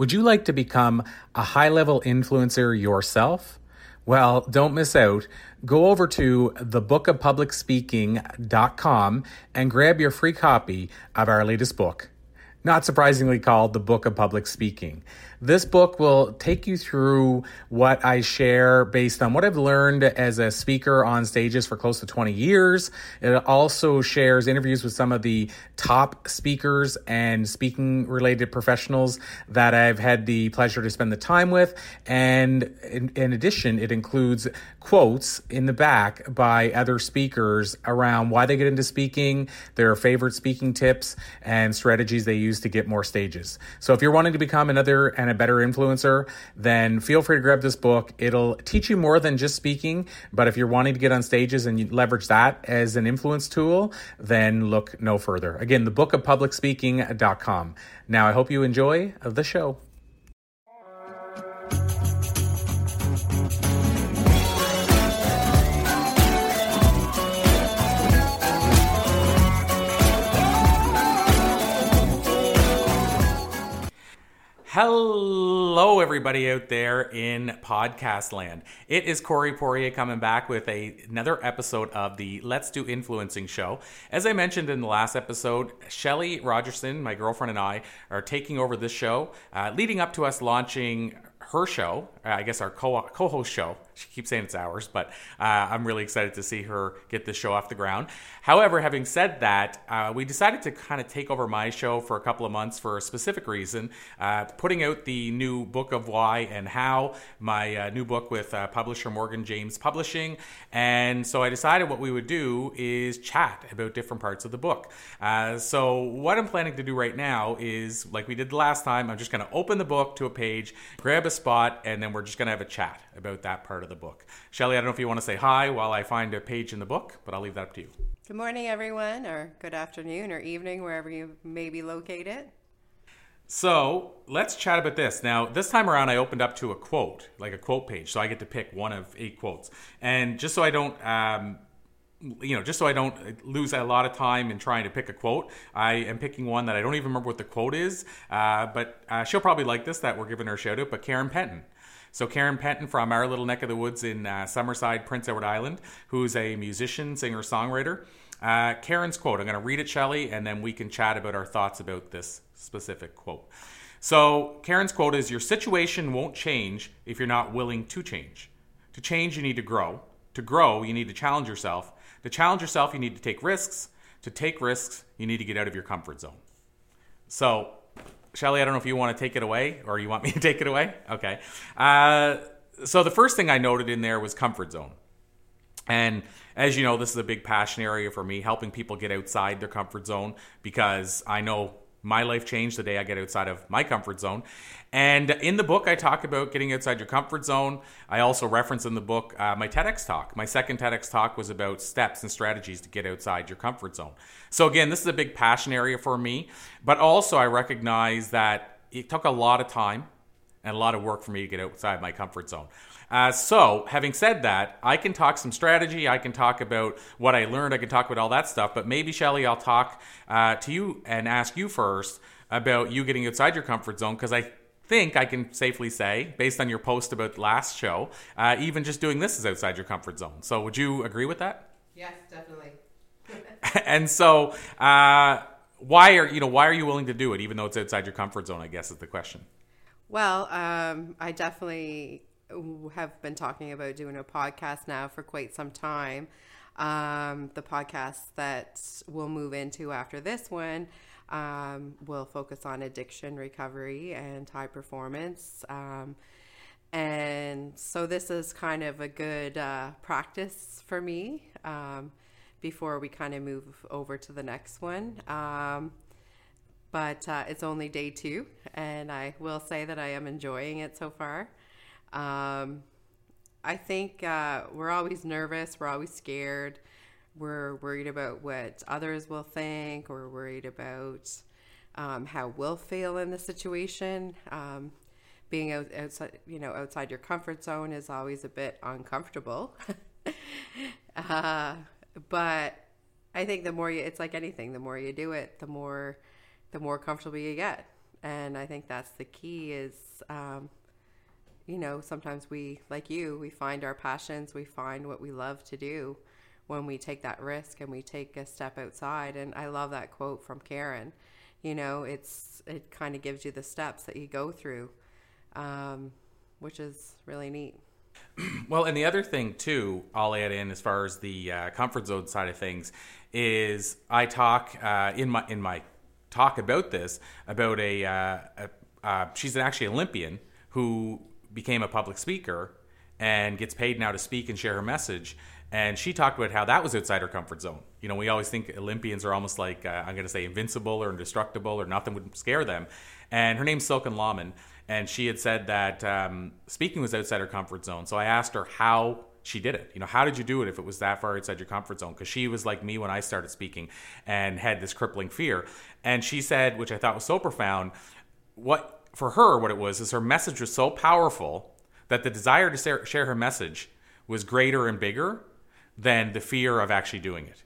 Would you like to become a high-level influencer yourself? Well, don't miss out. Go over to thebookofpublicspeaking.com and grab your free copy of our latest book, not surprisingly called The Book of Public Speaking. This book will take you through what I share based on what I've learned as a speaker on stages for close to 20 years. It also shares interviews with some of the top speakers and speaking related professionals that I've had the pleasure to spend the time with. And in, in addition, it includes quotes in the back by other speakers around why they get into speaking, their favorite speaking tips, and strategies they use to get more stages. So if you're wanting to become another and a better influencer, then feel free to grab this book. It'll teach you more than just speaking, but if you're wanting to get on stages and leverage that as an influence tool, then look no further. Again, the book of public speaking.com. Now, I hope you enjoy the show. Hello, everybody out there in podcast land. It is Corey Poirier coming back with a, another episode of the Let's Do Influencing show. As I mentioned in the last episode, Shelly Rogerson, my girlfriend, and I are taking over this show, uh, leading up to us launching her show, uh, I guess our co host show. She keeps saying it's ours, but uh, I'm really excited to see her get this show off the ground. However, having said that, uh, we decided to kind of take over my show for a couple of months for a specific reason. Uh, putting out the new book of why and how, my uh, new book with uh, publisher Morgan James Publishing. And so I decided what we would do is chat about different parts of the book. so, what I'm planning to do right now is, like we did the last time, I'm just going to open the book to a page, grab a spot, and then we're just going to have a chat about that part of the book. Shelly, I don't know if you want to say hi while I find a page in the book, but I'll leave that up to you. Good morning, everyone, or good afternoon, or evening, wherever you may be located. So let's chat about this. Now, this time around, I opened up to a quote, like a quote page, so I get to pick one of eight quotes. And just so I don't um, you know, just so I don't lose a lot of time in trying to pick a quote, I am picking one that I don't even remember what the quote is, uh, but uh, she'll probably like this that we're giving her a shout out. But Karen Penton. So Karen Penton from our little neck of the woods in uh, Summerside, Prince Edward Island, who's a musician, singer, songwriter. Uh, Karen's quote. I'm going to read it, Shelly, and then we can chat about our thoughts about this specific quote. So Karen's quote is: "Your situation won't change if you're not willing to change. To change, you need to grow. To grow, you need to challenge yourself." To challenge yourself, you need to take risks. To take risks, you need to get out of your comfort zone. So, Shelly, I don't know if you want to take it away or you want me to take it away. Okay. Uh, so, the first thing I noted in there was comfort zone. And as you know, this is a big passion area for me, helping people get outside their comfort zone because I know my life changed the day I get outside of my comfort zone. And in the book, I talk about getting outside your comfort zone. I also reference in the book uh, my TEDx talk. My second TEDx talk was about steps and strategies to get outside your comfort zone. So, again, this is a big passion area for me, but also I recognize that it took a lot of time and a lot of work for me to get outside my comfort zone. Uh, so, having said that, I can talk some strategy. I can talk about what I learned. I can talk about all that stuff. But maybe, Shelly, I'll talk uh, to you and ask you first about you getting outside your comfort zone because I think I can safely say, based on your post about last show, uh, even just doing this is outside your comfort zone. So, would you agree with that? Yes, definitely. and so, uh, why are you know why are you willing to do it, even though it's outside your comfort zone? I guess is the question. Well, um, I definitely have been talking about doing a podcast now for quite some time. Um, the podcast that we'll move into after this one um, will focus on addiction recovery and high performance. Um, and so this is kind of a good uh, practice for me um, before we kind of move over to the next one. Um, but uh, it's only day two, and I will say that I am enjoying it so far. Um, I think uh, we're always nervous, we're always scared, we're worried about what others will think, we're worried about um, how we'll feel in the situation. Um, being out, outside, you know, outside your comfort zone is always a bit uncomfortable. uh, but I think the more you, it's like anything, the more you do it, the more, the more comfortable you get. And I think that's the key is, um, you know, sometimes we, like you, we find our passions, we find what we love to do when we take that risk and we take a step outside. And I love that quote from Karen. You know, it's, it kind of gives you the steps that you go through um, which is really neat. Well, and the other thing too, I'll add in as far as the uh, comfort zone side of things is I talk uh, in my in my talk about this about a, uh, a uh, she's an actually Olympian who became a public speaker and gets paid now to speak and share her message. And she talked about how that was outside her comfort zone. You know, we always think Olympians are almost like, uh, I'm going to say invincible or indestructible or nothing would scare them. And her name's Silken Laumann and she had said that um, speaking was outside her comfort zone. So I asked her how she did it. You know, how did you do it if it was that far outside your comfort zone? Because she was like me when I started speaking and had this crippling fear. And she said, which I thought was so profound, what for her, what it was is her message was so powerful that the desire to share her message was greater and bigger than the fear of actually doing it.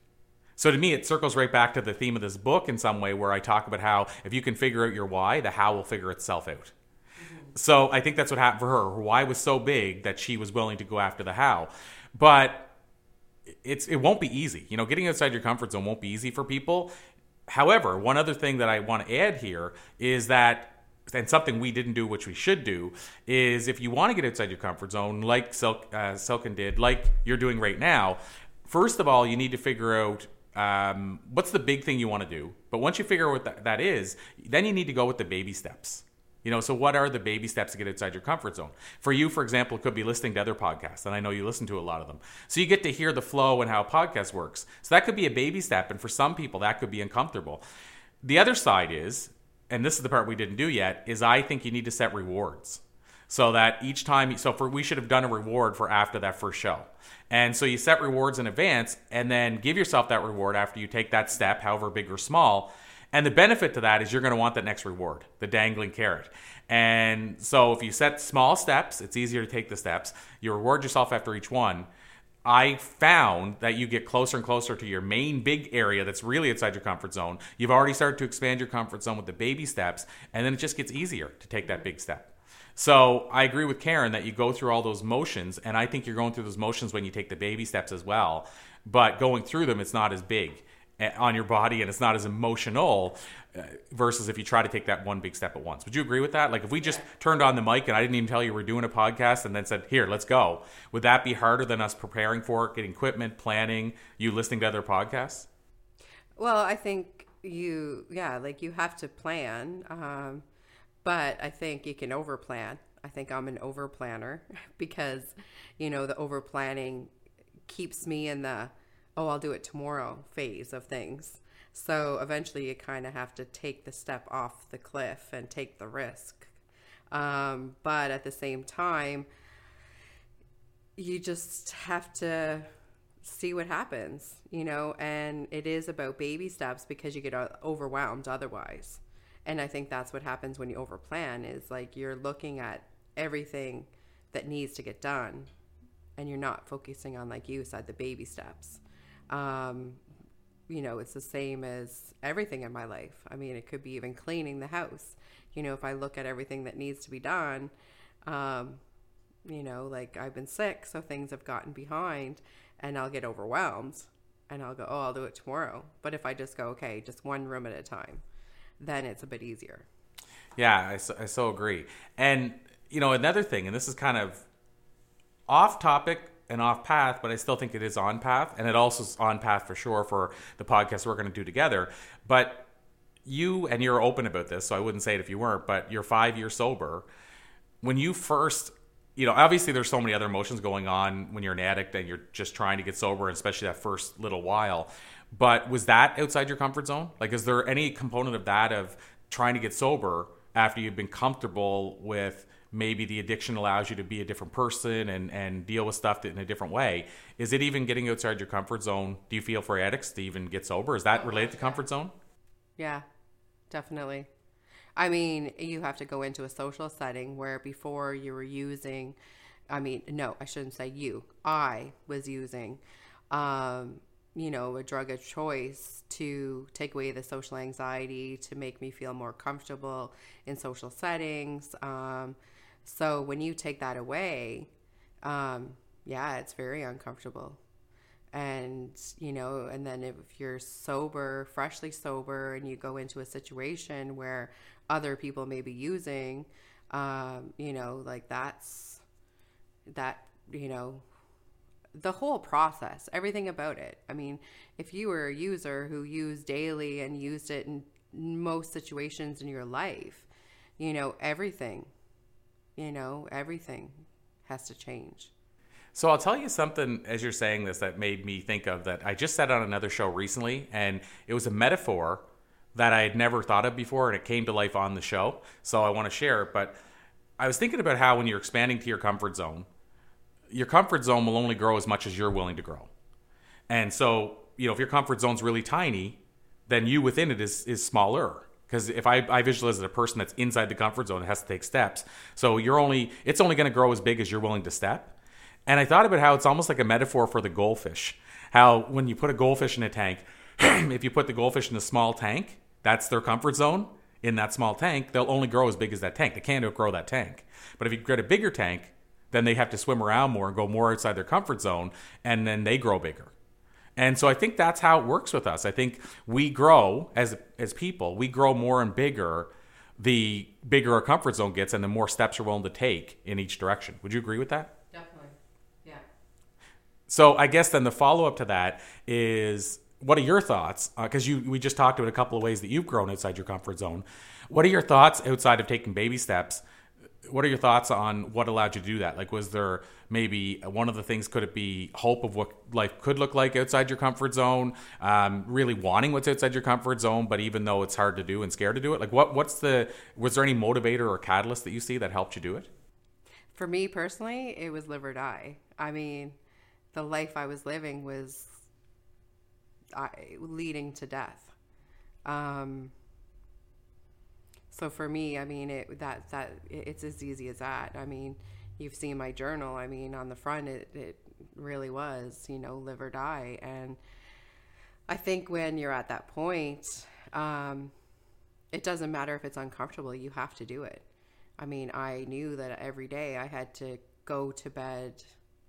So to me, it circles right back to the theme of this book in some way, where I talk about how if you can figure out your why, the how will figure itself out. Mm-hmm. So I think that's what happened for her. Her why was so big that she was willing to go after the how. But it's it won't be easy. You know, getting outside your comfort zone won't be easy for people. However, one other thing that I want to add here is that and something we didn't do, which we should do, is if you want to get outside your comfort zone, like Silk, uh, Silken did, like you're doing right now, first of all, you need to figure out um, what's the big thing you want to do. But once you figure out what that, that is, then you need to go with the baby steps. You know, so what are the baby steps to get outside your comfort zone? For you, for example, it could be listening to other podcasts, and I know you listen to a lot of them. So you get to hear the flow and how a podcast works. So that could be a baby step, and for some people, that could be uncomfortable. The other side is, and this is the part we didn't do yet, is I think you need to set rewards. So that each time, so for we should have done a reward for after that first show. And so you set rewards in advance and then give yourself that reward after you take that step, however big or small, and the benefit to that is you're going to want that next reward, the dangling carrot. And so if you set small steps, it's easier to take the steps. You reward yourself after each one. I found that you get closer and closer to your main big area that's really outside your comfort zone. You've already started to expand your comfort zone with the baby steps, and then it just gets easier to take that big step. So I agree with Karen that you go through all those motions, and I think you're going through those motions when you take the baby steps as well. But going through them, it's not as big on your body and it's not as emotional uh, versus if you try to take that one big step at once. Would you agree with that? Like if we just turned on the mic and I didn't even tell you we're doing a podcast and then said, "Here, let's go." Would that be harder than us preparing for it, getting equipment, planning, you listening to other podcasts? Well, I think you yeah, like you have to plan. Um, but I think you can over plan. I think I'm an over planner because you know, the over planning keeps me in the oh, I'll do it tomorrow phase of things. So eventually you kind of have to take the step off the cliff and take the risk. Um, but at the same time, you just have to see what happens, you know, and it is about baby steps because you get uh, overwhelmed otherwise. And I think that's what happens when you overplan is like you're looking at everything that needs to get done and you're not focusing on like you said the baby steps um, you know, it's the same as everything in my life. I mean, it could be even cleaning the house. You know, if I look at everything that needs to be done, um, you know, like I've been sick, so things have gotten behind, and I'll get overwhelmed and I'll go, oh, I'll do it tomorrow. But if I just go, okay, just one room at a time, then it's a bit easier. Yeah, I so, I so agree. And, you know, another thing, and this is kind of off topic and off path, but I still think it is on path, and it also is on path for sure for the podcast we're going to do together. But you and you're open about this, so I wouldn't say it if you weren't. But you're five years sober. When you first, you know, obviously there's so many other emotions going on when you're an addict and you're just trying to get sober, especially that first little while. But was that outside your comfort zone? Like, is there any component of that of trying to get sober after you've been comfortable with maybe the addiction allows you to be a different person and, and deal with stuff in a different way. Is it even getting outside your comfort zone? Do you feel for addicts to even get sober? Is that related to comfort zone? Yeah, definitely. I mean, you have to go into a social setting where before you were using, I mean, no, I shouldn't say you. I was using, um, you know, a drug of choice to take away the social anxiety, to make me feel more comfortable in social settings. Um, so when you take that away, um, yeah, it's very uncomfortable. And, you know, and then if you're sober, freshly sober, and you go into a situation where other people may be using, um, you know, like that's that, you know, the whole process, everything about it. I mean, if you were a user who used daily and used it in most situations in your life, you know, everything you know, everything has to change. So I'll tell you something as you're saying this that made me think of that I just said on another show recently, and it was a metaphor that I had never thought of before, and it came to life on the show. So I want to share it. But I was thinking about how when you're expanding to your comfort zone, your comfort zone will only grow as much as you're willing to grow. And so, you know, if your comfort zone's really tiny, then you within it is is smaller because if I, I visualize a person that's inside the comfort zone, it has to take steps. So you're only it's only going to grow as big as you're willing to step. And I thought about how it's almost like a metaphor for the goldfish. How when you put a goldfish in a tank, if you put the goldfish in a small tank, that's their comfort zone. In that small tank, they'll only grow as big as that tank. They can't outgrow that tank. But if you get a bigger tank, then they have to swim around more and go more outside their comfort zone, and then they grow bigger. And so I think that's how it works with us. I think we grow as as people, we grow more and bigger the bigger our comfort zone gets and the more steps we're willing to take in each direction. Would you agree with that? Definitely. Yeah. So I guess then the follow up to that is what are your thoughts? Because uh, you we just talked about a couple of ways that you've grown outside your comfort zone. What are your thoughts outside of taking baby steps what are your thoughts on what allowed you to do that? Like, was there maybe one of the things? Could it be hope of what life could look like outside your comfort zone? Um, really wanting what's outside your comfort zone, but even though it's hard to do and scared to do it, like what? What's the? Was there any motivator or catalyst that you see that helped you do it? For me personally, it was live or die. I mean, the life I was living was I, leading to death. Um, so for me, I mean, it that that it's as easy as that. I mean, you've seen my journal. I mean, on the front, it it really was, you know, live or die. And I think when you're at that point, um, it doesn't matter if it's uncomfortable. You have to do it. I mean, I knew that every day I had to go to bed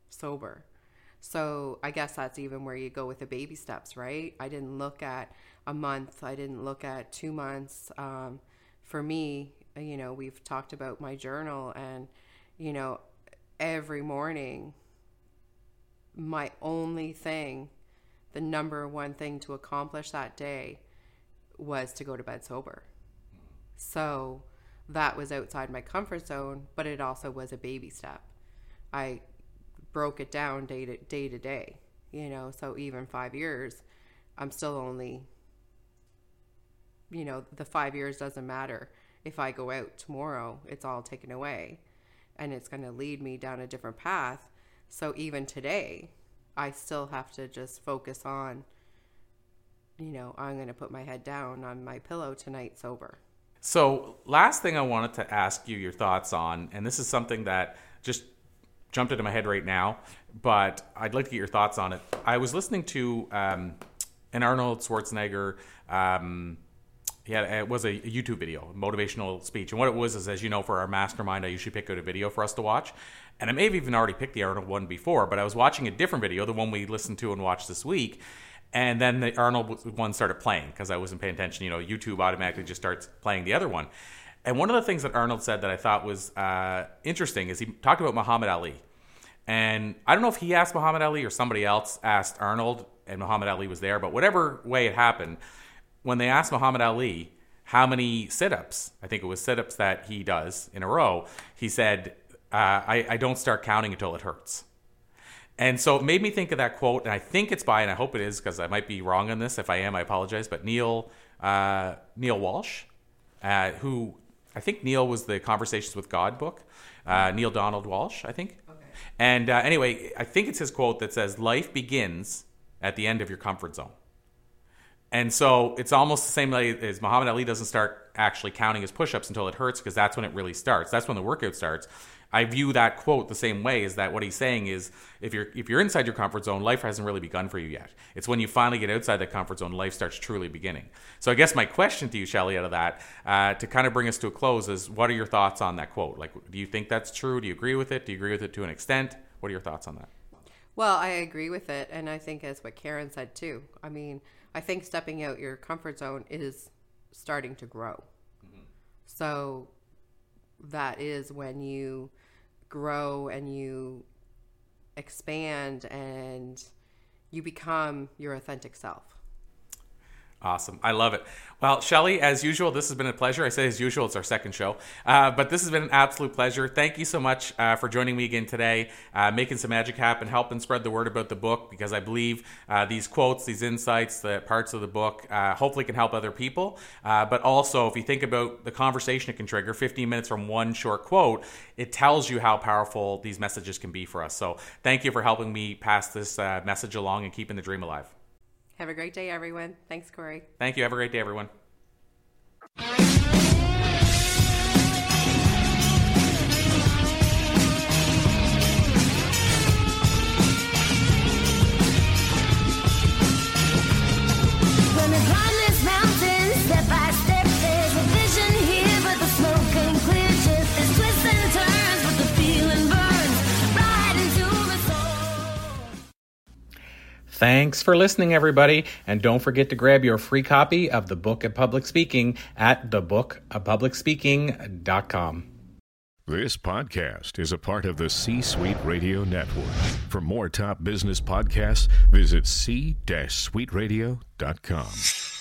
sober. So I guess that's even where you go with the baby steps, right? I didn't look at a month. I didn't look at two months. Um, for me, you know, we've talked about my journal and, you know, every morning, my only thing, the number one thing to accomplish that day was to go to bed sober. So that was outside my comfort zone, but it also was a baby step. I broke it down day to day to day, you know, so even five years, I'm still only you know, the five years doesn't matter. If I go out tomorrow, it's all taken away and it's going to lead me down a different path. So even today, I still have to just focus on, you know, I'm going to put my head down on my pillow tonight sober. So, last thing I wanted to ask you your thoughts on, and this is something that just jumped into my head right now, but I'd like to get your thoughts on it. I was listening to um, an Arnold Schwarzenegger um, had it was a YouTube video, motivational speech, and what it was is, as you know, for our mastermind, I usually pick out a video for us to watch, and I may have even already picked the Arnold one before, but I was watching a different video, the one we listened to and watched this week, and then the Arnold one started playing because I wasn't paying attention. You know, YouTube automatically just starts playing the other one, and one of the things that Arnold said that I thought was uh, interesting is he talked about Muhammad Ali, and I don't know if he asked Muhammad Ali or somebody else asked Arnold, and Muhammad Ali was there, but whatever way it happened when they asked Muhammad Ali how many sit ups, I think it was sit ups that he does in a row, he said, uh, I, I don't start counting until it hurts. And so it made me think of that quote, and I think it's by, and I hope it is because I might be wrong on this. If I am, I apologize. But Neale uh, Neale Walsch, uh, who I think Neil was the Conversations with God book. Uh, Neale Donald Walsch, I think. Okay. And uh, anyway, I think it's his quote that says, "Life begins at the end of your comfort zone." And so it's almost the same way as Muhammad Ali doesn't start actually counting his push-ups until it hurts because that's when it really starts. That's when the workout starts. I view that quote the same way. Is that what he's saying? Is if you're if you're inside your comfort zone, life hasn't really begun for you yet. It's when you finally get outside that comfort zone, life starts truly beginning. So I guess my question to you, Shelly, out of that, uh, to kind of bring us to a close, is what are your thoughts on that quote? Like, do you think that's true? Do you agree with it? Do you agree with it to an extent? What are your thoughts on that? Well, I agree with it, and I think as what Karen said too. I mean, I think stepping out your comfort zone is starting to grow. Mm-hmm. So that is when you grow and you expand and you become your authentic self. Awesome. I love it. Well, Shelly, as usual, this has been a pleasure. I say as usual, it's our second show, uh, but this has been an absolute pleasure. Thank you so much uh, for joining me again today, uh, making some magic happen, helping spread the word about the book, because I believe uh, these quotes, these insights, the parts of the book, uh, hopefully can help other people. Uh, but also, if you think about the conversation it can trigger, 15 minutes from one short quote, it tells you how powerful these messages can be for us. So thank you for helping me pass this message along and keeping the dream alive. Have a great day, everyone. Thanks, Corey. Thank you. Have a great day, everyone. Thanks for listening, everybody. And don't forget to grab your free copy of the book of public speaking at thebookofpublicspeaking.com. This podcast is a part of the C Suite Radio Network. For more top business podcasts, visit c-suiteradio.com.